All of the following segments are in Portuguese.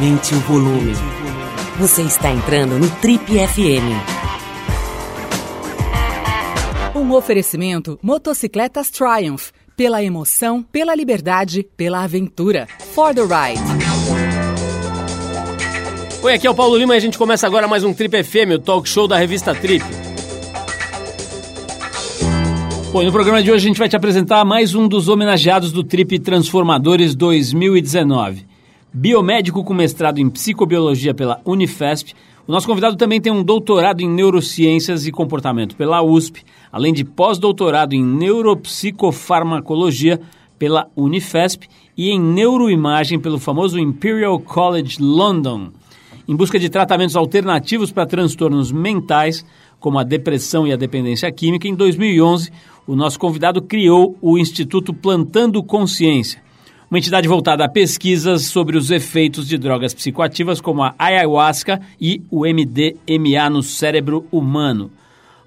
Aumente o volume. Você está entrando no Trip FM. Um oferecimento Motocicletas Triumph. Pela emoção, pela liberdade, pela aventura. For the ride. Oi, aqui é o Paulo Lima e a gente começa agora mais um Trip FM, o talk show da revista Trip. Bom, no programa de hoje a gente vai te apresentar mais um dos homenageados do Trip Transformadores 2019. Biomédico com mestrado em psicobiologia pela Unifesp, o nosso convidado também tem um doutorado em neurociências e comportamento pela USP, além de pós-doutorado em neuropsicofarmacologia pela Unifesp e em neuroimagem pelo famoso Imperial College London. Em busca de tratamentos alternativos para transtornos mentais, como a depressão e a dependência química, em 2011, o nosso convidado criou o Instituto Plantando Consciência, uma entidade voltada a pesquisas sobre os efeitos de drogas psicoativas como a ayahuasca e o MDMA no cérebro humano.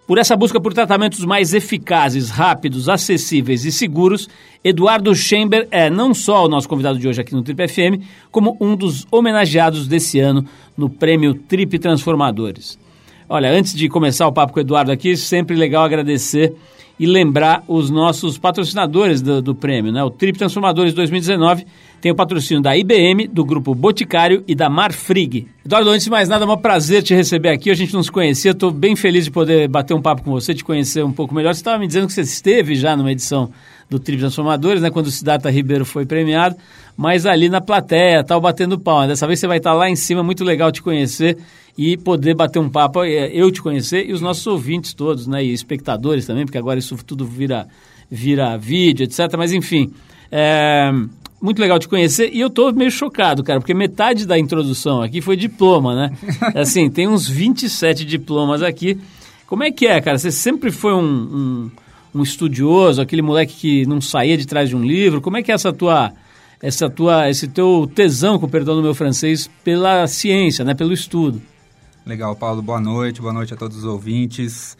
Por essa busca por tratamentos mais eficazes, rápidos, acessíveis e seguros, Eduardo Chamber é não só o nosso convidado de hoje aqui no Trip FM, como um dos homenageados desse ano no prêmio Trip Transformadores. Olha, antes de começar o papo com o Eduardo aqui, sempre legal agradecer e lembrar os nossos patrocinadores do, do prêmio, né? O Trip Transformadores 2019 tem o patrocínio da IBM, do Grupo Boticário e da Marfrig. Eduardo, antes de mais nada, é um prazer te receber aqui. A gente não se conhecia, estou bem feliz de poder bater um papo com você, te conhecer um pouco melhor. Você estava me dizendo que você esteve já numa edição do Trip Transformadores, né, quando o Siddhartha Ribeiro foi premiado, mas ali na plateia, tal, batendo pau. Dessa vez você vai estar lá em cima, muito legal te conhecer e poder bater um papo, é, eu te conhecer e os nossos ouvintes todos, né, e espectadores também, porque agora isso tudo vira, vira vídeo, etc. Mas enfim, é, muito legal te conhecer e eu tô meio chocado, cara, porque metade da introdução aqui foi diploma, né? Assim, tem uns 27 diplomas aqui. Como é que é, cara? Você sempre foi um, um, um estudioso, aquele moleque que não saía de trás de um livro? Como é que é essa tua essa tua, esse teu tesão, com perdão do meu francês, pela ciência, né, pelo estudo. Legal, Paulo. Boa noite. Boa noite a todos os ouvintes.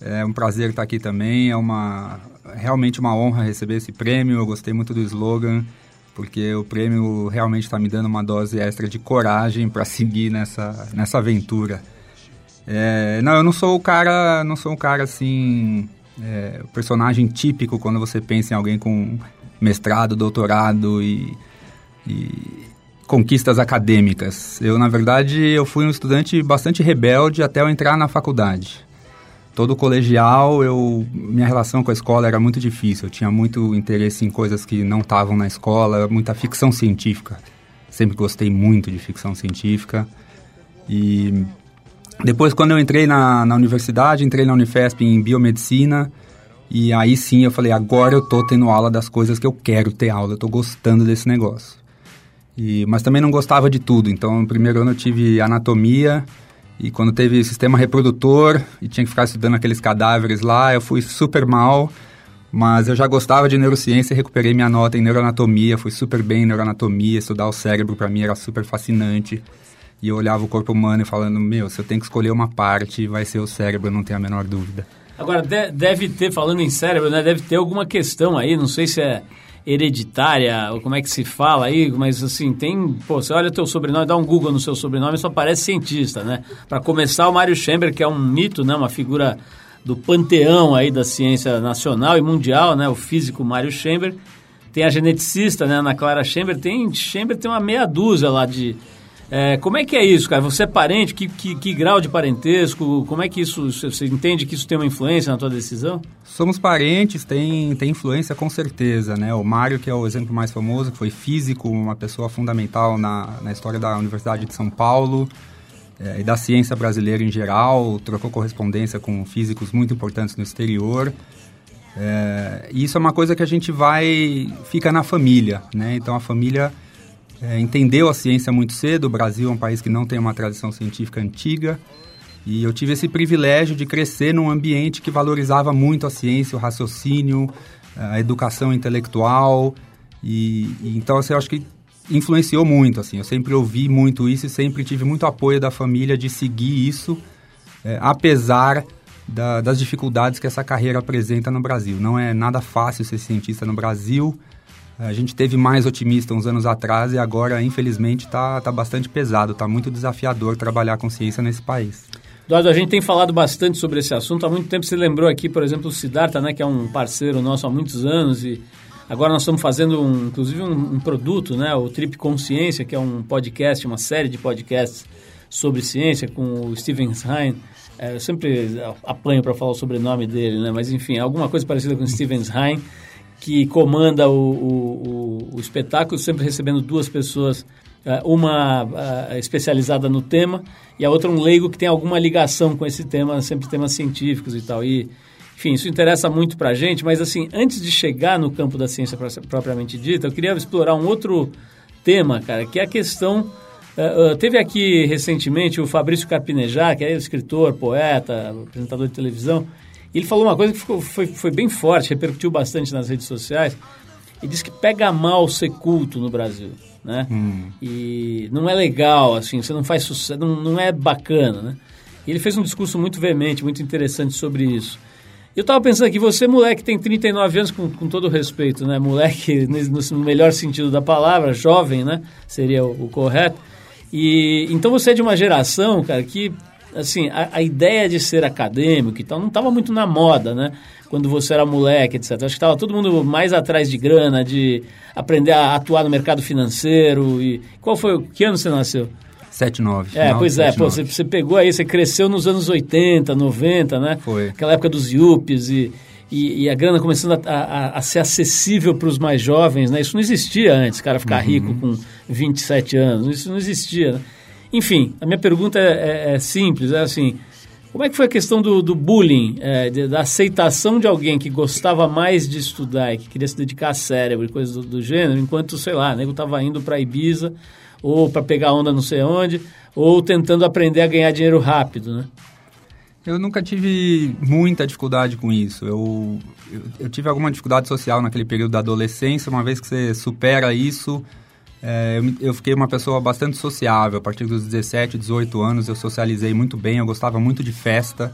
É um prazer estar aqui também. É uma realmente uma honra receber esse prêmio. Eu gostei muito do slogan, porque o prêmio realmente está me dando uma dose extra de coragem para seguir nessa, nessa aventura. É, não, eu não sou o cara, não sou um cara assim, é, o personagem típico quando você pensa em alguém com mestrado, doutorado e, e conquistas acadêmicas. Eu, na verdade, eu fui um estudante bastante rebelde até eu entrar na faculdade. Todo colegial, eu, minha relação com a escola era muito difícil. Eu tinha muito interesse em coisas que não estavam na escola, muita ficção científica. Sempre gostei muito de ficção científica. E depois, quando eu entrei na, na universidade, entrei na Unifesp em biomedicina. E aí sim eu falei, agora eu tô tendo aula das coisas que eu quero ter aula, eu tô gostando desse negócio. E, mas também não gostava de tudo. Então, no primeiro ano eu tive anatomia e quando teve sistema reprodutor e tinha que ficar estudando aqueles cadáveres lá, eu fui super mal. Mas eu já gostava de neurociência e recuperei minha nota em neuroanatomia, fui super bem em neuroanatomia, estudar o cérebro para mim era super fascinante. E eu olhava o corpo humano e falando, meu, se eu tenho que escolher uma parte, vai ser o cérebro, não tenho a menor dúvida. Agora, deve ter, falando em cérebro, né, deve ter alguma questão aí, não sei se é hereditária, ou como é que se fala aí, mas assim, tem. Pô, você olha o teu sobrenome, dá um Google no seu sobrenome, só parece cientista, né? Para começar, o Mário Chamber, que é um mito, né? Uma figura do panteão aí da ciência nacional e mundial, né? O físico Mário Chamber. Tem a geneticista, né? Ana Clara Chamber. Tem, Chamber tem uma meia dúzia lá de é, como é que é isso, cara? Você é parente? Que, que, que, grau de parentesco? Como é que isso... Você entende que isso tem uma influência na tua decisão? Somos parentes, tem, tem influência com certeza, né? O Mário, que é o exemplo mais famoso, foi físico, uma pessoa fundamental na, na história da Universidade de São Paulo é, e da ciência brasileira em geral, trocou correspondência com físicos muito importantes no exterior. É, e isso é uma coisa que a gente vai... fica na família, né? Então, a família é, entendeu a ciência muito cedo. O Brasil é um país que não tem uma tradição científica antiga. E eu tive esse privilégio de crescer num ambiente que valorizava muito a ciência, o raciocínio, a educação intelectual. E, e então, assim, eu acho que influenciou muito, assim. Eu sempre ouvi muito isso e sempre tive muito apoio da família de seguir isso, é, apesar da, das dificuldades que essa carreira apresenta no Brasil. Não é nada fácil ser cientista no Brasil. A gente teve mais otimista uns anos atrás e agora, infelizmente, está tá bastante pesado, está muito desafiador trabalhar com ciência nesse país. Eduardo, a gente tem falado bastante sobre esse assunto há muito tempo. Você lembrou aqui, por exemplo, o Siddhartha, né, que é um parceiro nosso há muitos anos e agora nós estamos fazendo, um, inclusive, um, um, produto, né, o Trip Consciência, que é um podcast, uma série de podcasts sobre ciência com o Steven Hein. É, eu sempre apanho para falar o sobrenome dele, né, mas enfim, alguma coisa parecida com o Steven Hein que comanda o, o, o, espetáculo, sempre recebendo duas pessoas, é, uma é, especializada no tema e a outra um leigo que tem alguma ligação com esse tema, sempre temas científicos e tal. E, enfim, isso interessa muito para a gente, mas assim, antes de chegar no campo da ciência propriamente dita, eu queria explorar um outro tema, cara, que é a questão... Uh, teve aqui recentemente o Fabrício Carpinejar, que é escritor, poeta, apresentador de televisão, ele falou uma coisa que ficou, foi, foi bem forte, repercutiu bastante nas redes sociais. Ele disse que pega mal ser culto no Brasil, né? Hum. E não é legal, assim, você não faz sucesso, não, não é bacana, né? E ele fez um discurso muito veemente, muito interessante sobre isso. Eu estava pensando aqui, você moleque tem 39 anos, com, com todo respeito, né? Moleque no, no, melhor sentido da palavra, jovem, né? Seria o, o correto. E então você é de uma geração, cara, que assim, a, a, ideia de ser acadêmico e tal não estava muito na moda, né? Quando você era moleque, etc. Acho que estava todo mundo mais atrás de grana, de aprender a atuar no mercado financeiro. E qual foi? Que ano você nasceu? 79. É, pois é, pô, você, você, pegou aí, você cresceu nos anos 80, 90, né? Foi. Aquela época dos Yuppies e, e, e a grana começando a, a, a ser acessível para os mais jovens, né? Isso não existia antes, cara ficar uhum. rico com 27 anos, isso não existia, né? Enfim, a minha pergunta é, é, é simples, é assim, como é que foi a questão do, do bullying, é, de, da aceitação de alguém que gostava mais de estudar e que queria se dedicar a cérebro e coisas do, do gênero, enquanto, sei lá, o nego estava indo para Ibiza ou para pegar onda não sei onde, ou tentando aprender a ganhar dinheiro rápido, né? Eu nunca tive muita dificuldade com isso. Eu, eu, eu tive alguma dificuldade social naquele período da adolescência, uma vez que você supera isso é, eu, eu, fiquei uma pessoa bastante sociável. A partir dos 17, 18 anos eu socializei muito bem. Eu gostava muito de festa,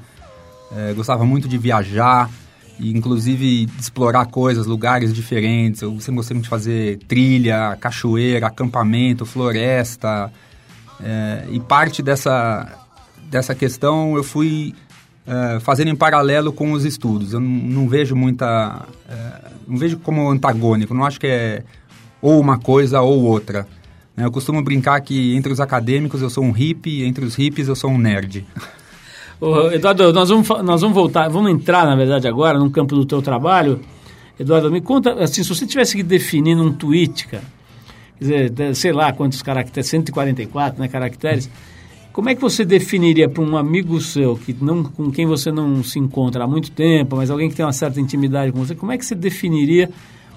é, gostava muito de viajar, e inclusive de explorar coisas, lugares diferentes. Eu sempre gostei muito de fazer trilha, cachoeira, acampamento, floresta. É, e parte dessa, dessa questão eu fui é, fazendo em paralelo com os estudos. Eu não, não vejo muita. É, não vejo como antagônico. Não acho que é ou uma coisa ou outra. Eu costumo brincar que entre os acadêmicos eu sou um hippie, entre os hippies eu sou um nerd. Eduardo, nós vamos, nós vamos voltar, vamos entrar, na verdade, agora no campo do teu trabalho. Eduardo, me conta, assim, se você tivesse que definir num tweet, cara, quer dizer, sei lá quantos caracteres, 144 né, caracteres, como é que você definiria para um amigo seu, que não, com quem você não se encontra há muito tempo, mas alguém que tem uma certa intimidade com você, como é que você definiria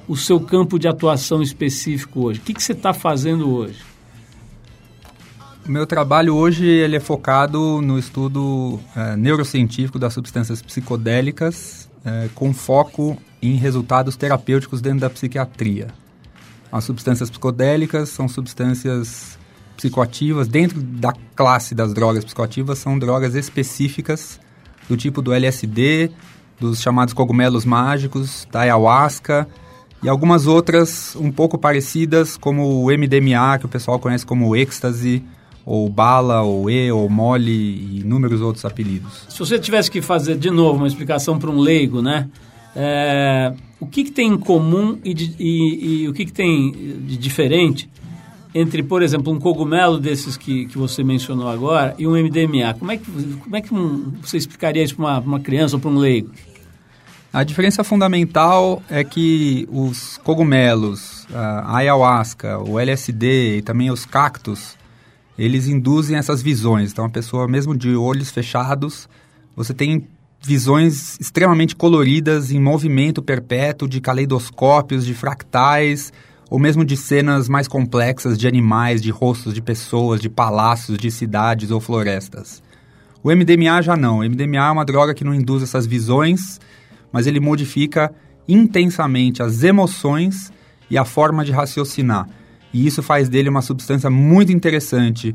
o seu campo de atuação específico hoje? O que, que você está fazendo hoje? Meu trabalho hoje ele é focado no estudo é, neurocientífico das substâncias psicodélicas, é, com foco em resultados terapêuticos dentro da psiquiatria. As substâncias psicodélicas são substâncias psicoativas, dentro da classe das drogas psicoativas, são drogas específicas do tipo do LSD, dos chamados cogumelos mágicos, da ayahuasca e algumas outras um pouco parecidas, como o MDMA, que o pessoal conhece como êxtase, ou bala, ou E, ou mole e inúmeros outros apelidos. Se você tivesse que fazer de novo uma explicação para um leigo, né? É, o que, que, tem em comum e, de, e, e o que, que, tem de diferente entre, por exemplo, um cogumelo desses que, que você mencionou agora e um MDMA? Como é que, como é que um, você explicaria isso para uma, uma criança ou para um leigo? A diferença fundamental é que os cogumelos, a ayahuasca, o LSD e também os cactos, eles induzem essas visões. Então, a pessoa, mesmo de olhos fechados, você tem visões extremamente coloridas, em movimento perpétuo, de caleidoscópios, de fractais, ou mesmo de cenas mais complexas de animais, de rostos de pessoas, de palácios, de cidades ou florestas. O MDMA já não. O MDMA é uma droga que não induz essas visões mas ele modifica intensamente as emoções e a forma de raciocinar. E isso faz dele uma substância muito interessante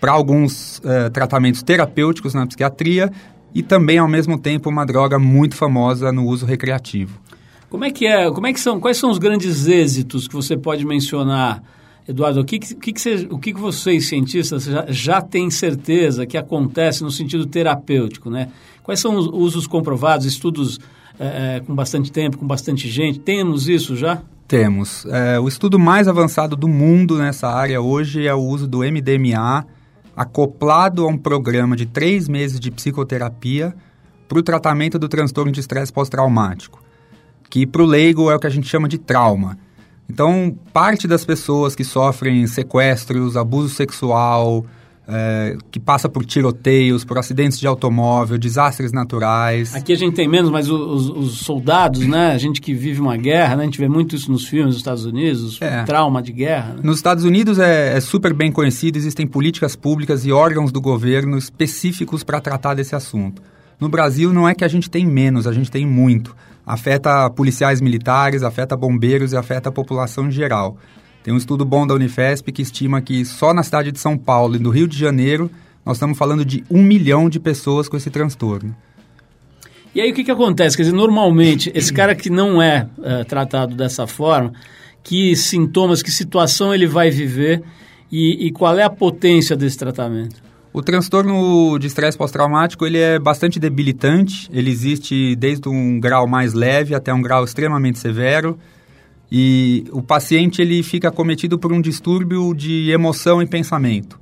para alguns uh, tratamentos terapêuticos na psiquiatria e também, ao mesmo tempo, uma droga muito famosa no uso recreativo. Como é que é? Como é que são? Quais são os grandes êxitos que você pode mencionar, Eduardo? O que, que, que, você, o que, vocês cientistas já, já têm certeza que acontece no sentido terapêutico, né? Quais são os usos comprovados, estudos é, com bastante tempo, com bastante gente? Temos isso já? Temos. É, o estudo mais avançado do mundo nessa área hoje é o uso do MDMA acoplado a um programa de três meses de psicoterapia para o tratamento do transtorno de estresse pós-traumático, que para o leigo é o que a gente chama de trauma. Então, parte das pessoas que sofrem sequestros, abuso sexual, é, que passa por tiroteios, por acidentes de automóvel, desastres naturais. Aqui a gente tem menos, mas os, os soldados, né? A gente que vive uma guerra, né? A gente vê muito isso nos filmes dos Estados Unidos, é. trauma de guerra. Né? Nos Estados Unidos é, é, super bem conhecido, existem políticas públicas e órgãos do governo específicos para tratar desse assunto. No Brasil não é que a gente tem menos, a gente tem muito. Afeta policiais militares, afeta bombeiros e afeta a população em geral. Tem um estudo bom da Unifesp que estima que só na cidade de São Paulo e no Rio de Janeiro nós estamos falando de um milhão de pessoas com esse transtorno. E aí o que, que acontece? Quer dizer, normalmente, esse cara que não é, é tratado dessa forma, que sintomas, que situação ele vai viver e, e qual é a potência desse tratamento? O transtorno de estresse pós-traumático ele é bastante debilitante. Ele existe desde um grau mais leve até um grau extremamente severo. E o paciente ele fica cometido por um distúrbio de emoção e pensamento.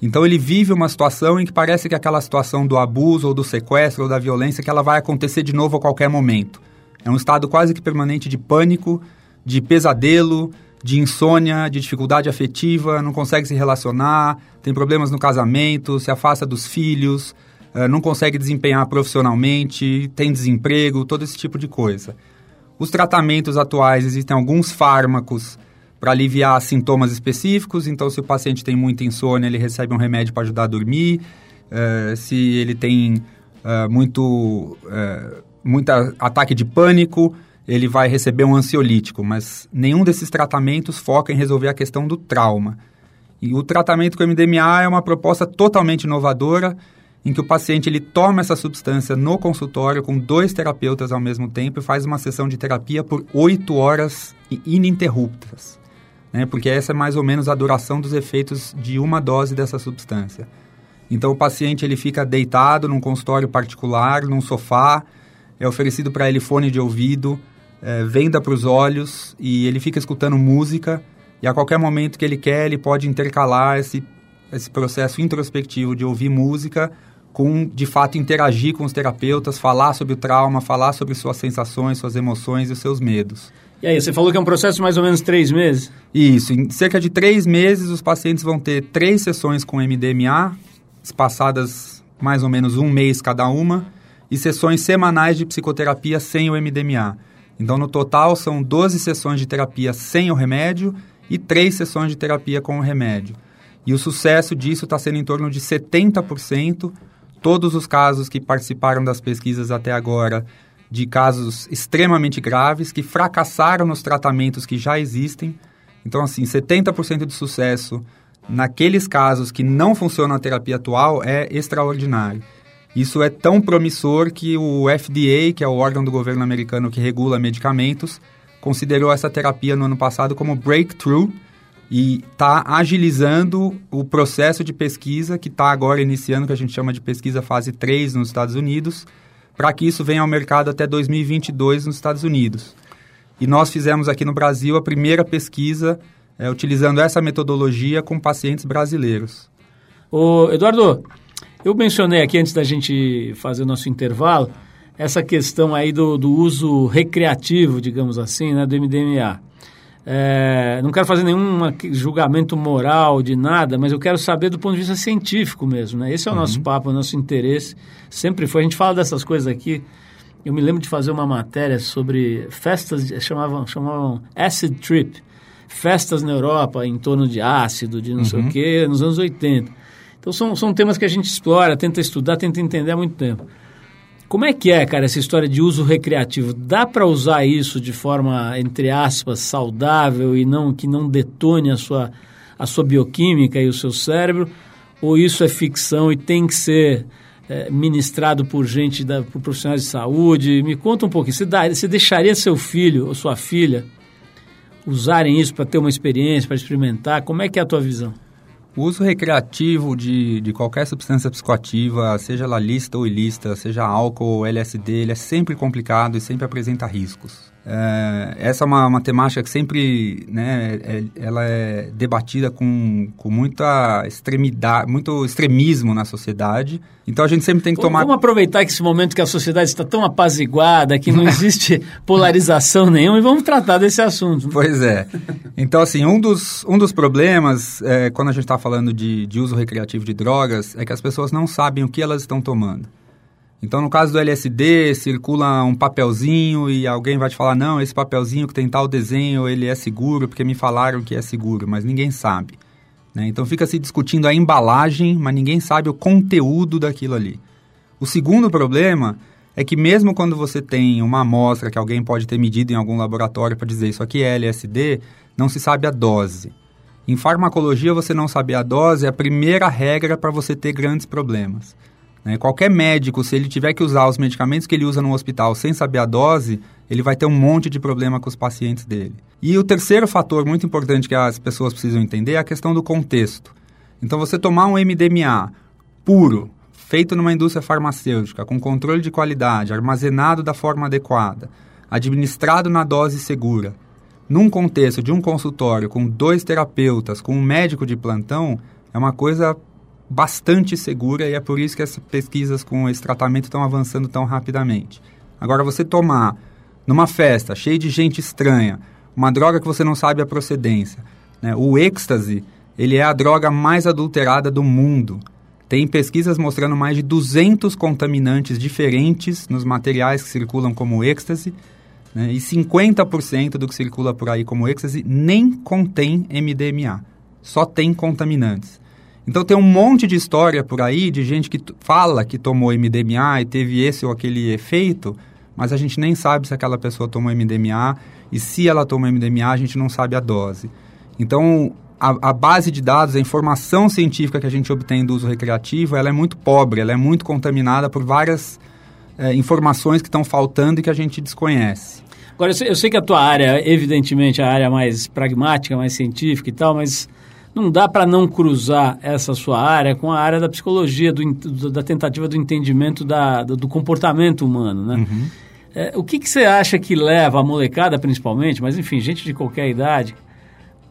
Então ele vive uma situação em que parece que aquela situação do abuso ou do sequestro ou da violência que ela vai acontecer de novo a qualquer momento. É um estado quase que permanente de pânico, de pesadelo, de insônia, de dificuldade afetiva, não consegue se relacionar, tem problemas no casamento, se afasta dos filhos, eh, não consegue desempenhar profissionalmente, tem desemprego, todo esse tipo de coisa. Os tratamentos atuais existem alguns fármacos para aliviar sintomas específicos. Então, se o paciente tem muita insônia, ele recebe um remédio para ajudar a dormir. Uh, se ele tem uh, muito, uh, muito ataque de pânico, ele vai receber um ansiolítico. Mas nenhum desses tratamentos foca em resolver a questão do trauma. E o tratamento com MDMA é uma proposta totalmente inovadora em que o paciente ele toma essa substância no consultório com dois terapeutas ao mesmo tempo e faz uma sessão de terapia por oito horas ininterruptas. Né? Porque essa é mais ou menos a duração dos efeitos de uma dose dessa substância. Então o paciente ele fica deitado num consultório particular, num sofá, é oferecido para ele fone de ouvido, é, venda para os olhos e ele fica escutando música e a qualquer momento que ele quer ele pode intercalar esse, esse processo introspectivo de ouvir música com, de fato, interagir com os terapeutas, falar sobre o trauma, falar sobre suas sensações, suas emoções e os seus medos. E aí, você falou que é um processo de mais ou menos três meses? Isso. Em cerca de três meses, os pacientes vão ter três sessões com MDMA, espaçadas mais ou menos um mês cada uma, e sessões semanais de psicoterapia sem o MDMA. Então, no total, são 12 sessões de terapia sem o remédio e três sessões de terapia com o remédio. E o sucesso disso está sendo em torno de 70%, todos os casos que participaram das pesquisas até agora de casos extremamente graves que fracassaram nos tratamentos que já existem. Então, assim, 70% de sucesso naqueles casos que não funcionam a terapia atual é extraordinário. Isso é tão promissor que o FDA, que é o órgão do governo americano que regula medicamentos, considerou essa terapia no ano passado como breakthrough e está agilizando o processo de pesquisa que está agora iniciando, que a gente chama de pesquisa fase 3 nos Estados Unidos, para que isso venha ao mercado até 2022 nos Estados Unidos. E nós fizemos aqui no Brasil a primeira pesquisa é, utilizando essa metodologia com pacientes brasileiros. Ô, Eduardo, eu mencionei aqui antes da gente fazer o nosso intervalo essa questão aí do, do uso recreativo, digamos assim, né, do MDMA. É, não quero fazer nenhum julgamento moral de nada, mas eu quero saber do ponto de vista científico mesmo. Né? Esse é o uhum. nosso papo, o nosso interesse. Sempre foi. A gente fala dessas coisas aqui. Eu me lembro de fazer uma matéria sobre festas, chamavam, chamavam acid trip, festas na Europa em torno de ácido, de não uhum. sei o uhum. quê, nos anos 80. Então são, são temas que a gente explora, tenta estudar, tenta entender há muito tempo. Como é que é, cara, essa história de uso recreativo? Dá para usar isso de forma, entre aspas, saudável e não que não detone a sua, a sua bioquímica e o seu cérebro? Ou isso é ficção e tem que ser é, ministrado por gente, da, por profissionais de saúde. Me conta um pouquinho. Você, dá, você deixaria seu filho ou sua filha usarem isso para ter uma experiência, para experimentar? Como é que é a tua visão? O uso recreativo de, de qualquer substância psicoativa, seja ela lista ou ilícita, seja álcool ou LSD, ele é sempre complicado e sempre apresenta riscos. É, essa é uma, uma, temática que sempre né, é, ela é debatida com, com muita extremidade, muito extremismo na sociedade. Então a gente sempre tem que tomar. Vamos aproveitar que esse momento que a sociedade está tão apaziguada, que não existe polarização nenhuma, e vamos tratar desse assunto. Pois é. Então, assim, um dos, um dos problemas, é, quando a gente está falando de, de uso recreativo de drogas, é que as pessoas não sabem o que elas estão tomando. Então, no caso do LSD, circula um papelzinho e alguém vai te falar, não, esse papelzinho que tem tal desenho, ele é seguro, porque me falaram que é seguro, mas ninguém sabe. Né? Então, fica se discutindo a embalagem, mas ninguém sabe o conteúdo daquilo ali. O segundo problema é que mesmo quando você tem uma amostra que alguém pode ter medido em algum laboratório para dizer isso aqui é LSD, não se sabe a dose. Em farmacologia, você não saber a dose é a primeira regra para você ter grandes problemas. Né? Qualquer médico, se ele tiver que usar os medicamentos que ele usa no hospital sem saber a dose, ele vai ter um monte de problema com os pacientes dele. E o terceiro fator muito importante que as pessoas precisam entender é a questão do contexto. Então, você tomar um MDMA puro, feito numa indústria farmacêutica, com controle de qualidade, armazenado da forma adequada, administrado na dose segura, num contexto de um consultório com dois terapeutas, com um médico de plantão, é uma coisa bastante segura e é por isso que essas pesquisas com esse tratamento estão avançando tão rapidamente. Agora, você tomar numa festa cheia de gente estranha, uma droga que você não sabe a procedência, né? o êxtase, ele é a droga mais adulterada do mundo. Tem pesquisas mostrando mais de 200 contaminantes diferentes nos materiais que circulam como êxtase, né? e 50% do que circula por aí como êxtase nem contém MDMA, só tem contaminantes. Então tem um monte de história por aí de gente que fala que tomou MDMA e teve esse ou aquele efeito, mas a gente nem sabe se aquela pessoa tomou MDMA e se ela tomou MDMA a gente não sabe a dose. Então a, a, base de dados, a informação científica que a gente obtém do uso recreativo, ela é muito pobre, ela é muito contaminada por várias é, informações que estão faltando e que a gente desconhece. Agora, eu sei, eu sei, que a tua área, evidentemente, é a área mais pragmática, mais científica e tal, mas não dá para não cruzar essa sua área com a área da psicologia, do, do, da tentativa do entendimento da, do, do comportamento humano, né? Uhum. É, o que, que você acha que leva a molecada, principalmente, mas enfim, gente de qualquer idade,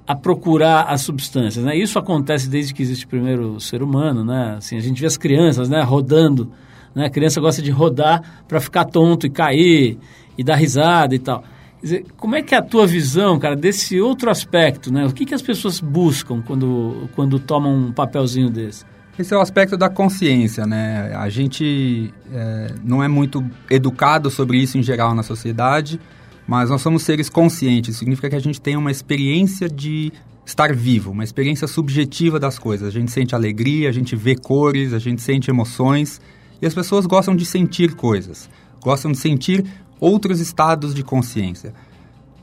a procurar as substâncias, né? Isso acontece desde que existe o primeiro ser humano, né? Assim, a gente vê as crianças, né, rodando, né? A criança gosta de rodar para ficar tonto e cair e dar risada e tal. Dizer, como é que é a tua visão, cara, desse outro aspecto, né? O que, que as pessoas buscam quando, quando tomam um papelzinho desse? Esse é o aspecto da consciência, né? A gente é, não é muito educado sobre isso em geral na sociedade, mas nós somos seres conscientes. Significa que a gente tem uma experiência de estar vivo, uma experiência subjetiva das coisas. A gente sente alegria, a gente vê cores, a gente sente emoções. E as pessoas gostam de sentir coisas, gostam de sentir outros estados de consciência.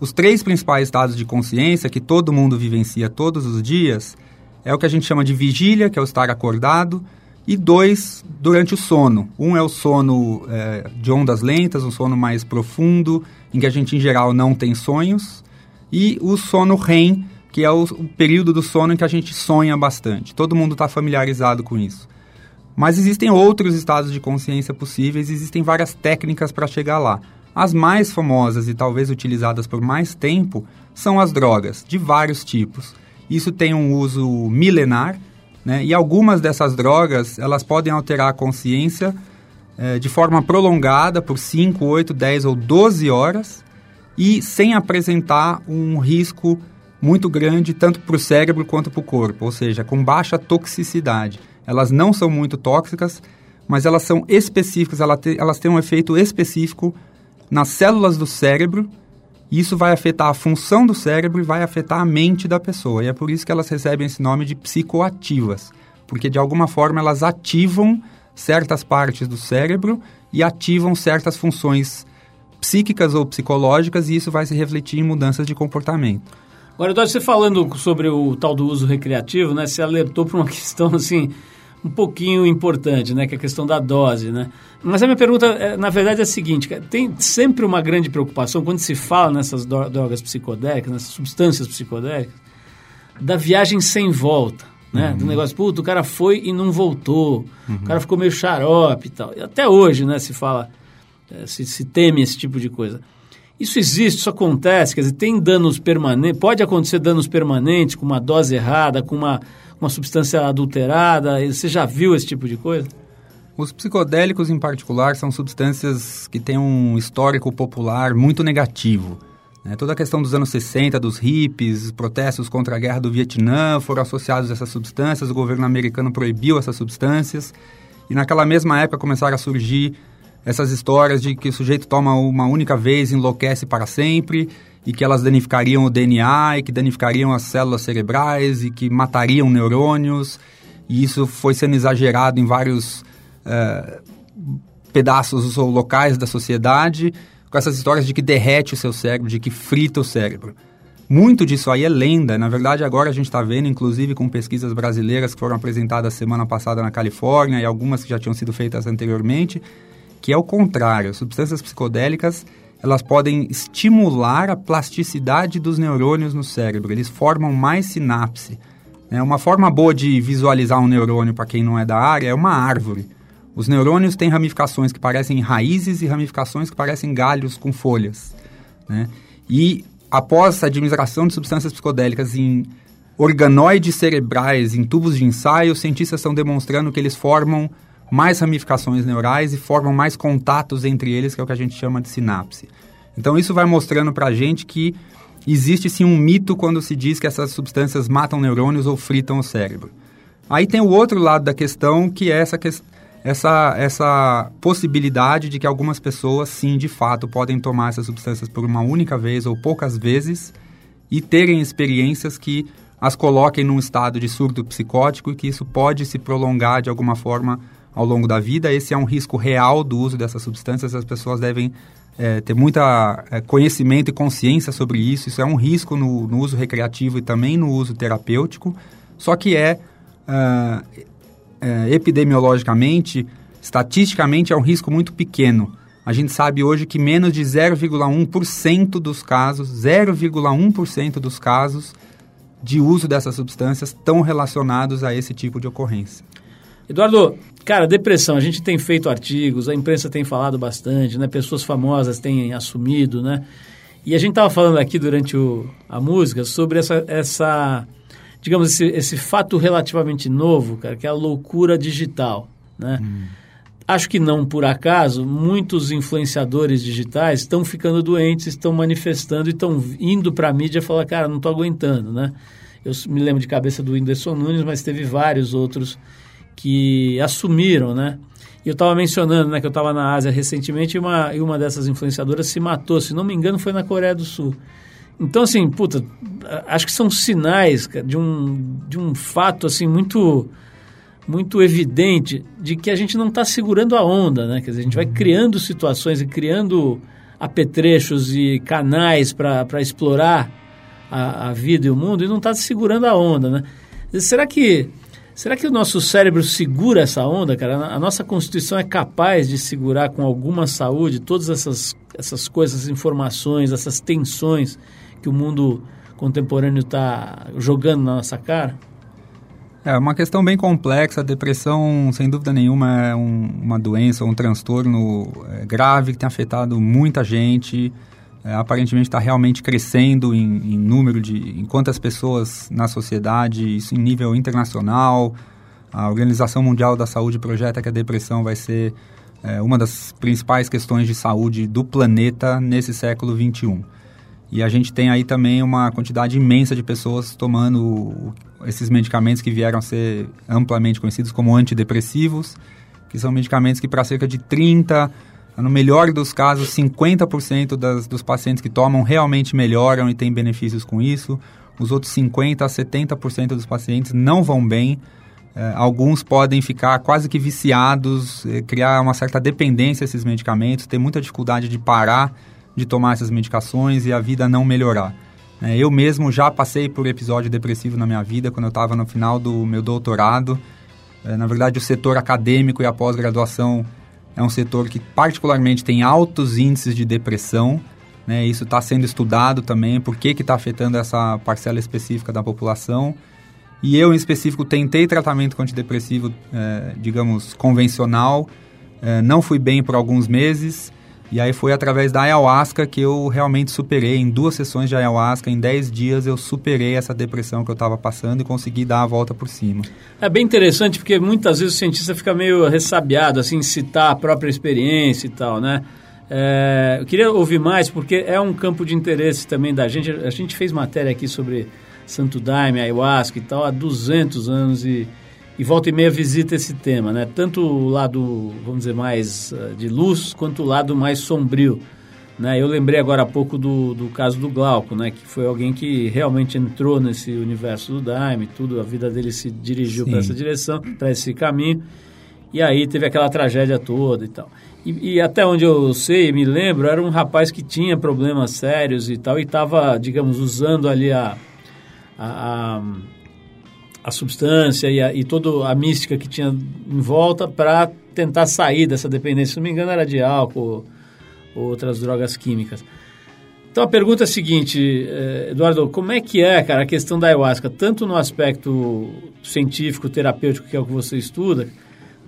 Os três principais estados de consciência que todo mundo vivencia todos os dias é o que a gente chama de vigília, que é o estar acordado, e dois durante o sono. Um é o sono é, de ondas lentas, um sono mais profundo, em que a gente em geral não tem sonhos, e o sono REM, que é o, o período do sono em que a gente sonha bastante. Todo mundo está familiarizado com isso. Mas existem outros estados de consciência possíveis, existem várias técnicas para chegar lá. As mais famosas e talvez utilizadas por mais tempo são as drogas, de vários tipos. Isso tem um uso milenar, né? e algumas dessas drogas elas podem alterar a consciência é, de forma prolongada por 5, 8, 10 ou 12 horas e sem apresentar um risco muito grande tanto para o cérebro quanto para o corpo, ou seja, com baixa toxicidade. Elas não são muito tóxicas, mas elas são específicas, elas têm um efeito específico nas células do cérebro, isso vai afetar a função do cérebro e vai afetar a mente da pessoa. E é por isso que elas recebem esse nome de psicoativas, porque de alguma forma elas ativam certas partes do cérebro e ativam certas funções psíquicas ou psicológicas, e isso vai se refletir em mudanças de comportamento. Agora, Eduardo, você falando sobre o tal do uso recreativo, né, você alertou para uma questão assim um pouquinho importante, né? Que é a questão da dose, né? Mas a minha pergunta, é, na verdade, é a seguinte: tem sempre uma grande preocupação quando se fala nessas drogas psicodélicas, nessas substâncias psicodélicas, da viagem sem volta, né? Uhum. Do negócio, puto, o cara foi e não voltou, uhum. o cara ficou meio xarope e tal. E até hoje, né? Se fala, é, se, se teme esse tipo de coisa. Isso existe, isso acontece, quer dizer, tem danos permanentes, pode acontecer danos permanentes com uma dose errada, com uma, uma substância adulterada, você já viu esse tipo de coisa? Os psicodélicos, em particular, são substâncias que têm um histórico popular muito negativo. Né? Toda a questão dos anos 60, dos hippies, protestos contra a guerra do Vietnã foram associados a essas substâncias, o governo americano proibiu essas substâncias, e naquela mesma época começaram a surgir essas histórias de que o sujeito toma uma única vez e enlouquece para sempre, e que elas danificariam o DNA, e que danificariam as células cerebrais, e que matariam neurônios, e isso foi sendo exagerado em vários uh, pedaços ou locais da sociedade com essas histórias de que derrete o seu cérebro, de que frita o cérebro. Muito disso aí é lenda. Na verdade, agora a gente está vendo, inclusive com pesquisas brasileiras que foram apresentadas semana passada na Califórnia e algumas que já tinham sido feitas anteriormente, que é o contrário. Substâncias psicodélicas elas podem estimular a plasticidade dos neurônios no cérebro. Eles formam mais sinapse. É uma forma boa de visualizar um neurônio para quem não é da área é uma árvore. Os neurônios têm ramificações que parecem raízes e ramificações que parecem galhos com folhas. Né? E após a administração de substâncias psicodélicas em organoides cerebrais, em tubos de ensaio, os cientistas estão demonstrando que eles formam mais ramificações neurais e formam mais contatos entre eles, que é o que a gente chama de sinapse. Então isso vai mostrando para a gente que existe sim um mito quando se diz que essas substâncias matam neurônios ou fritam o cérebro. Aí tem o outro lado da questão, que é essa questão essa, essa possibilidade de que algumas pessoas, sim, de fato, podem tomar essas substâncias por uma única vez ou poucas vezes e terem experiências que as coloquem num estado de surto psicótico e que isso pode se prolongar de alguma forma ao longo da vida. Esse é um risco real do uso dessas substâncias. As pessoas devem é, ter muito é, conhecimento e consciência sobre isso. Isso é um risco no, no, uso recreativo e também no uso terapêutico. Só que é uh, é, epidemiologicamente, estatisticamente, é um risco muito pequeno. A gente sabe hoje que menos de 0,1% dos casos, 0,1% dos casos de uso dessas substâncias estão relacionados a esse tipo de ocorrência. Eduardo, cara, depressão, a gente tem feito artigos, a imprensa tem falado bastante, né? Pessoas famosas têm assumido, né? E a gente estava falando aqui durante o, a música sobre essa, essa digamos, esse, esse fato relativamente novo, cara, que é a loucura digital, né? Hum. Acho que não por acaso, muitos influenciadores digitais estão ficando doentes, estão manifestando e estão indo para a mídia falar, cara, não estou aguentando, né? Eu me lembro de cabeça do Whindersson Nunes, mas teve vários outros que assumiram, né? Eu estava mencionando, né, que eu estava na Ásia recentemente e uma, e uma dessas influenciadoras se matou, se não me engano foi na Coreia do Sul. Então, assim, puta, acho que são sinais cara, de, um, de um fato, assim, muito muito evidente de que a gente não está segurando a onda, né? Quer dizer, a gente vai uhum. criando situações e criando apetrechos e canais para explorar a, a, vida e o mundo e não está segurando a onda, né? Será que será que o nosso cérebro segura essa onda, cara? A nossa constituição é capaz de segurar com alguma saúde todas essas essas coisas, essas informações, essas tensões que o mundo contemporâneo está jogando na nossa cara? É uma questão bem complexa. A depressão, sem dúvida nenhuma, é um, uma doença, um transtorno é, grave que tem afetado muita gente. É, aparentemente está realmente crescendo em, em, número de em quantas pessoas na sociedade, isso em nível internacional. A Organização Mundial da Saúde projeta que a depressão vai ser é, uma das principais questões de saúde do planeta nesse século 21. E a gente tem aí também uma quantidade imensa de pessoas tomando esses medicamentos que vieram a ser amplamente conhecidos como antidepressivos, que são medicamentos que para cerca de 30, no melhor dos casos, 50% das, dos pacientes que tomam realmente melhoram e têm benefícios com isso. Os outros 50 a 70% dos pacientes não vão bem. É, alguns podem ficar quase que viciados, é, criar uma certa dependência a esses medicamentos, ter muita dificuldade de parar de tomar essas medicações e a vida não melhorar. É, eu mesmo já passei por episódio depressivo na minha vida quando eu estava no final do meu doutorado É, na verdade, o setor acadêmico e a pós-graduação é um setor que particularmente tem altos índices de depressão. Né? Isso está sendo estudado também, por que está afetando essa parcela específica da população. E eu, em específico, tentei tratamento com antidepressivo, é, digamos, convencional. É, não fui bem por alguns meses. E aí foi através da ayahuasca que eu realmente superei. Em duas sessões de ayahuasca, em 10 dias, eu superei essa depressão que eu estava passando e consegui dar a volta por cima. É bem interessante porque muitas vezes o cientista fica meio ressabiado, assim, citar a própria experiência e tal, né? É, eu queria ouvir mais porque é um campo de interesse também da gente. A gente fez matéria aqui sobre Santo Daime, ayahuasca e tal há 200 anos e e volta e meia visita esse tema, né? Tanto o lado, vamos dizer, mais uh, de luz, quanto o lado mais sombrio. Né? Eu lembrei agora há pouco do, do caso do Glauco, né? Que foi alguém que realmente entrou nesse universo do Daime, tudo, a vida dele se dirigiu para essa direção, para esse caminho. E aí teve aquela tragédia toda e tal. E, e, até onde eu sei, me lembro, era um rapaz que tinha problemas sérios e tal, e estava, digamos, usando ali a, a, a a substância e, a, e toda a mística que tinha em volta para tentar sair dessa dependência. Se não me engano, era de álcool ou outras drogas químicas. Então a pergunta é a seguinte, eh, Eduardo, como é que é, cara, a questão da ayahuasca, tanto no aspecto científico, terapêutico, que é o que você estuda,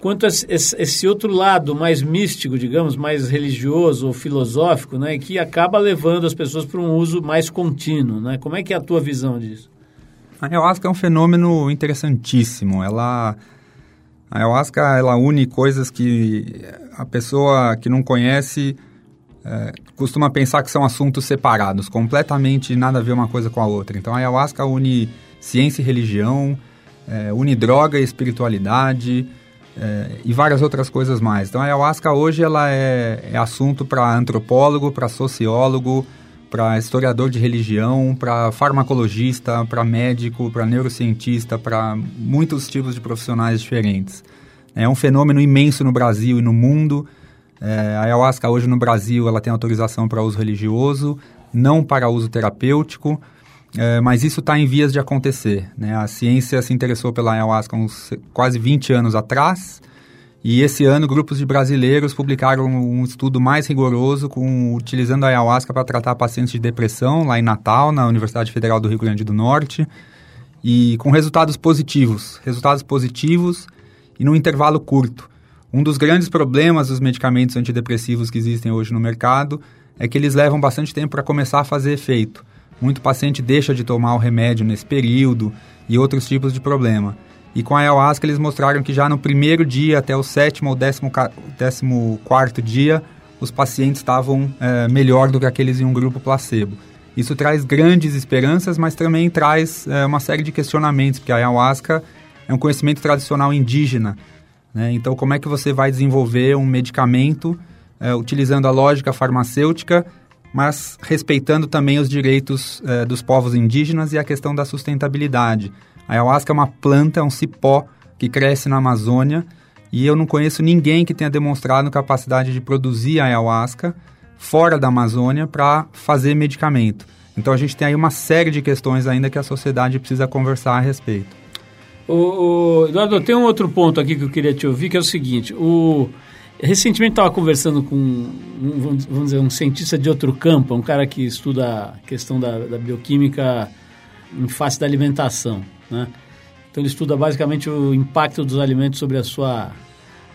quanto esse, outro lado mais místico, digamos, mais religioso ou filosófico, né, que acaba levando as pessoas para um uso mais contínuo, né? Como é que é a tua visão disso? A ayahuasca é um fenômeno interessantíssimo. Ela, a ayahuasca ela une coisas que a pessoa que não conhece é, costuma pensar que são assuntos separados, completamente nada a ver uma coisa com a outra. Então a ayahuasca une ciência e religião, é, une droga e espiritualidade é, e várias outras coisas mais. Então a ayahuasca hoje ela é, é assunto para antropólogo, para sociólogo, para historiador de religião, para farmacologista, para médico, para neurocientista, para muitos tipos de profissionais diferentes. É um fenômeno imenso no Brasil e no mundo. É, a ayahuasca hoje no Brasil ela tem autorização para uso religioso, não para uso terapêutico, é, mas isso está em vias de acontecer. Né? A ciência se interessou pela ayahuasca uns quase 20 anos atrás, e esse ano, grupos de brasileiros publicaram um estudo mais rigoroso com, utilizando a ayahuasca para tratar pacientes de depressão lá em Natal, na Universidade Federal do Rio Grande do Norte, e com resultados positivos. Resultados positivos e num intervalo curto. Um dos grandes problemas dos medicamentos antidepressivos que existem hoje no mercado é que eles levam bastante tempo para começar a fazer efeito. Muito paciente deixa de tomar o remédio nesse período e outros tipos de problema. E com a ayahuasca eles mostraram que já no primeiro dia até o sétimo ou décimo, décimo quarto dia, os pacientes estavam é, melhor do que aqueles em um grupo placebo. Isso traz grandes esperanças, mas também traz é, uma série de questionamentos, porque a ayahuasca é um conhecimento tradicional indígena. Né? Então, como é que você vai desenvolver um medicamento é, utilizando a lógica farmacêutica, mas respeitando também os direitos é, dos povos indígenas e a questão da sustentabilidade? A ayahuasca é uma planta, é um cipó que cresce na Amazônia e eu não conheço ninguém que tenha demonstrado capacidade de produzir ayahuasca fora da Amazônia para fazer medicamento. Então a gente tem aí uma série de questões ainda que a sociedade precisa conversar a respeito. O, o, Eduardo, tem um outro ponto aqui que eu queria te ouvir, que é o seguinte. O, recentemente estava conversando com, um, vamos dizer, um cientista de outro campo, um cara que estuda a questão da, da bioquímica em face da alimentação. Né? Então ele estuda basicamente o impacto dos alimentos sobre a sua,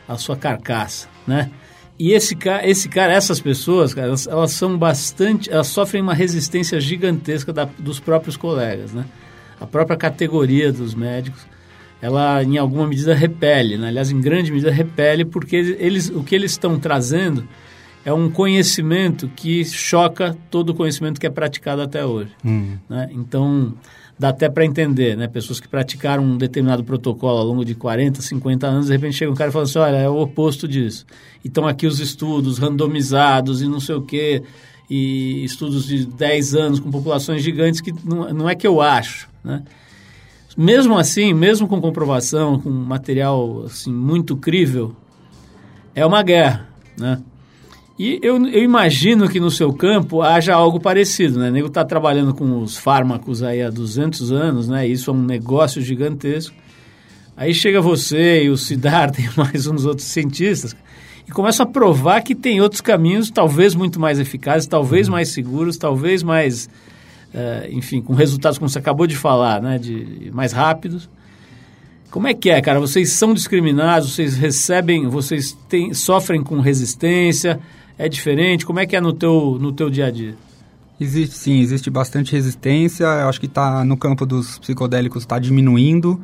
a sua carcaça, né? E esse, esse cara, essas pessoas, cara, elas, elas, são bastante, elas sofrem uma resistência gigantesca da, dos próprios colegas, né? A própria categoria dos médicos, ela em alguma medida repele, né? aliás, em grande medida repele, porque eles, o que eles estão trazendo é um conhecimento que choca todo o conhecimento que é praticado até hoje. Hum. Né? Então, dá até para entender, né? Pessoas que praticaram um determinado protocolo ao longo de 40, 50 anos, de repente chega um cara e fala assim, olha, é o oposto disso. Então aqui os estudos randomizados e não sei o quê, e estudos de 10 anos com populações gigantes que não, não é que eu acho, né? Mesmo assim, mesmo com comprovação, com material assim, muito crível, é uma guerra, né? E eu, eu, imagino que no seu campo haja algo parecido, né? O nego está trabalhando com os fármacos aí há 200 anos, né? Isso é um negócio gigantesco. Aí chega você e o Siddhartha e mais uns outros cientistas e começam a provar que tem outros caminhos, talvez muito mais eficazes, talvez mais seguros, talvez mais, uh, enfim, com resultados como você acabou de falar, né, de mais rápidos. Como é que é, cara? Vocês são discriminados, vocês recebem, vocês têm, sofrem com resistência, é diferente? Como é que é no teu, no teu dia a dia? Existe sim, existe bastante resistência. Eu acho que está no campo dos psicodélicos está diminuindo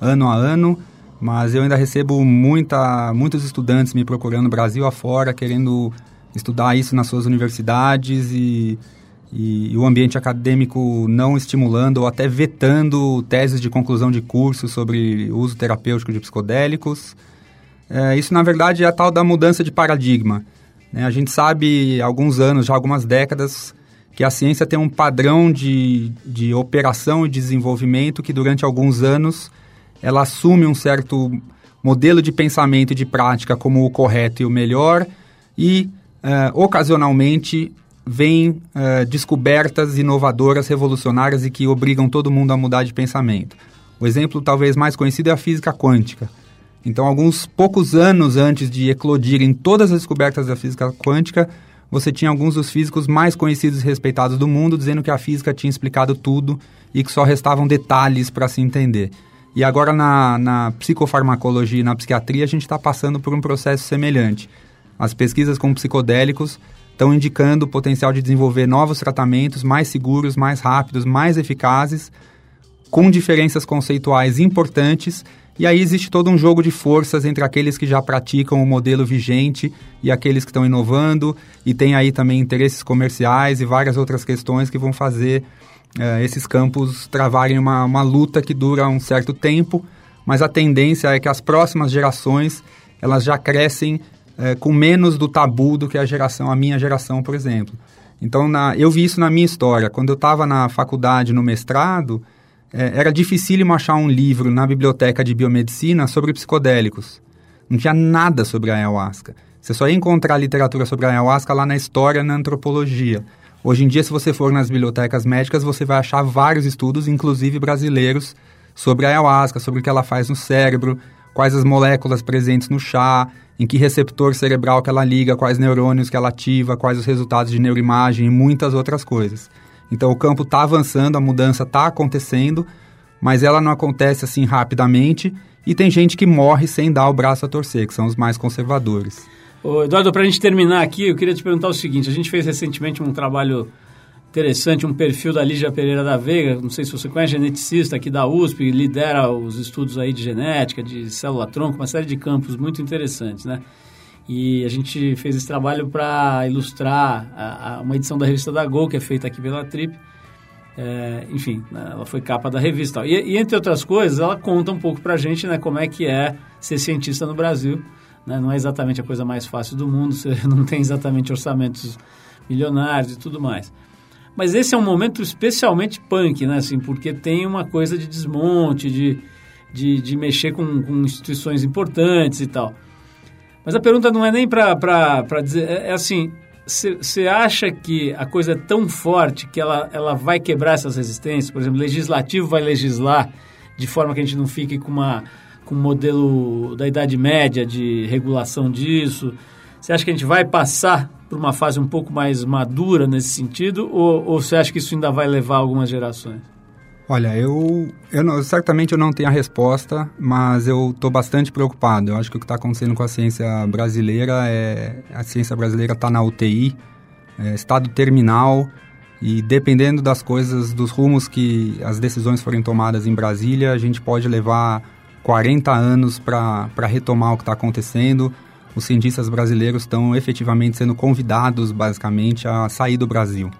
ano a ano, mas eu ainda recebo muita, muitos estudantes me procurando Brasil afora, querendo estudar isso nas suas universidades e, e, e, o ambiente acadêmico não estimulando ou até vetando teses de conclusão de curso sobre uso terapêutico de psicodélicos. É, isso, na verdade, é a tal da mudança de paradigma. Né? A gente sabe há alguns anos, já algumas décadas, que a ciência tem um padrão de, de operação e desenvolvimento que durante alguns anos ela assume um certo modelo de pensamento e de prática como o correto e o melhor e uh, ocasionalmente vem uh, descobertas inovadoras, revolucionárias e que obrigam todo mundo a mudar de pensamento. O exemplo talvez mais conhecido é a física quântica. Então, alguns poucos anos antes de eclodirem todas as descobertas da física quântica, você tinha alguns dos físicos mais conhecidos e respeitados do mundo dizendo que a física tinha explicado tudo e que só restavam detalhes para se entender. E agora na, na psicofarmacologia e na psiquiatria a gente está passando por um processo semelhante. As pesquisas com psicodélicos estão indicando o potencial de desenvolver novos tratamentos mais seguros, mais rápidos, mais eficazes, com diferenças conceituais importantes e aí existe todo um jogo de forças entre aqueles que já praticam o modelo vigente e aqueles que estão inovando, e tem aí também interesses comerciais e várias outras questões que vão fazer uh, esses campos travarem uma, uma luta que dura um certo tempo, mas a tendência é que as próximas gerações elas já crescem uh, com menos do tabu do que a geração, a minha geração, por exemplo. Então, na, eu vi isso na minha história. Quando eu estava na faculdade, no mestrado, é, era dificílimo achar um livro na biblioteca de biomedicina sobre psicodélicos. Não tinha nada sobre a ayahuasca. Você só ia encontrar literatura sobre a ayahuasca lá na história, na antropologia. Hoje em dia, se você for nas bibliotecas médicas, você vai achar vários estudos, inclusive brasileiros, sobre a ayahuasca, sobre o que ela faz no cérebro, quais as moléculas presentes no chá, em que receptor cerebral que ela liga, quais neurônios que ela ativa, quais os resultados de neuroimagem e muitas outras coisas. Então o campo está avançando, a mudança está acontecendo, mas ela não acontece assim rapidamente e tem gente que morre sem dar o braço a torcer, que são os mais conservadores. Ô, Eduardo, para a gente terminar aqui, eu queria te perguntar o seguinte: a gente fez recentemente um trabalho interessante, um perfil da Lígia Pereira da Veiga, não sei se você conhece, geneticista aqui da USP, lidera os estudos aí de genética, de célula-tronco, uma série de campos muito interessantes, né? E a gente fez esse trabalho para ilustrar a, a, uma edição da revista da Gol, que é feita aqui pela Trip. É, enfim, né, ela foi capa da revista. E, e, entre outras coisas, ela conta um pouco para a gente né, como é que é ser cientista no Brasil. Né? Não é exatamente a coisa mais fácil do mundo, você não tem exatamente orçamentos milionários e tudo mais. Mas esse é um momento especialmente punk, né? Assim, porque tem uma coisa de desmonte, de, de, de mexer com, com instituições importantes e tal. Mas a pergunta não é nem para dizer. É, é assim: você acha que a coisa é tão forte que ela, ela vai quebrar essas resistências? Por exemplo, o legislativo vai legislar de forma que a gente não fique com, uma, com um modelo da Idade Média de regulação disso? Você acha que a gente vai passar por uma fase um pouco mais madura nesse sentido? Ou, ou você acha que isso ainda vai levar algumas gerações? Olha, eu, eu não, certamente eu não tenho a resposta, mas eu estou bastante preocupado. Eu acho que o que está acontecendo com a ciência brasileira é a ciência brasileira está na UTI, é, estado terminal e dependendo das coisas, dos rumos que as decisões forem tomadas em Brasília, a gente pode levar 40 anos para retomar o que está acontecendo. Os cientistas brasileiros estão efetivamente sendo convidados, basicamente, a sair do Brasil.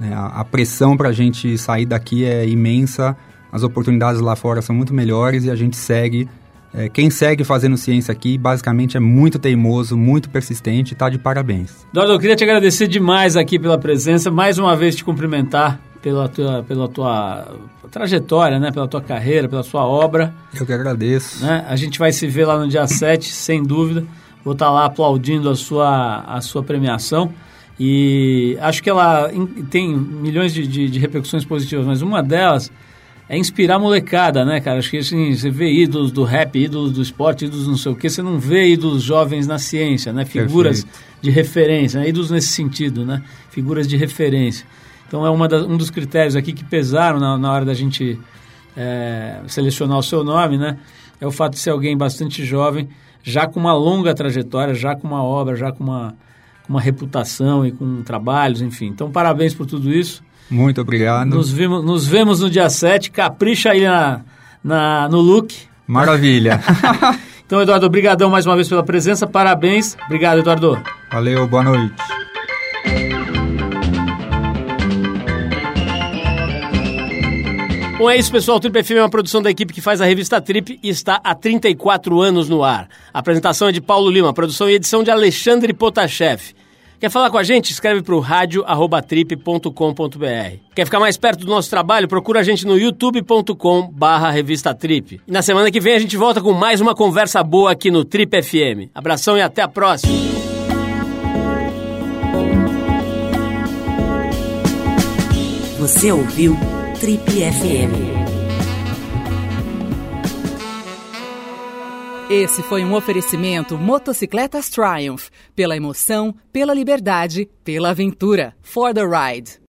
É, a, pressão para a gente sair daqui é imensa, as oportunidades lá fora são muito melhores e a gente segue. É, quem segue fazendo ciência aqui, basicamente, é muito teimoso, muito persistente e está de parabéns. Eduardo, eu queria te agradecer demais aqui pela presença, mais uma vez te cumprimentar pela tua, pela tua trajetória, né? pela tua carreira, pela sua obra. Eu que agradeço. Né? A gente vai se ver lá no dia 7, sem dúvida. Vou estar tá lá aplaudindo a sua, a sua premiação. E acho que ela tem milhões de, de, de repercussões positivas, mas uma delas é inspirar a molecada, né, cara? Acho que assim, você vê ídolos do rap, ídolos do esporte, ídolos não sei o quê, você não vê ídolos jovens na ciência, né? Figuras Perfeito. de referência, né? ídolos nesse sentido, né? Figuras de referência. Então é uma da, um dos critérios aqui que pesaram na, na hora da gente é, selecionar o seu nome, né? É o fato de ser alguém bastante jovem, já com uma longa trajetória, já com uma obra, já com uma, com uma reputação e com trabalhos, enfim. Então parabéns por tudo isso. Muito obrigado. Nos, vimos, nos vemos no dia 7. Capricha aí na, na, no look. Maravilha. então, Eduardo, obrigadão mais uma vez pela presença. Parabéns. Obrigado, Eduardo. Valeu, boa noite. Bom, é isso, pessoal. Trip FM é uma produção da equipe que faz a revista Trip e está há 34 anos no ar. A apresentação é de Paulo Lima, produção e edição de Alexandre Potashev. Quer falar com a gente? Escreve para o rádio.trip.com.br. Quer ficar mais perto do nosso trabalho? Procura a gente no youtube.com barra revista Trip. E na semana que vem a gente volta com mais uma conversa boa aqui no Trip FM. Abração e até a próxima! Você ouviu Trip FM. Esse foi um oferecimento Motocicletas Triumph. Pela emoção, pela liberdade, pela aventura. For the ride.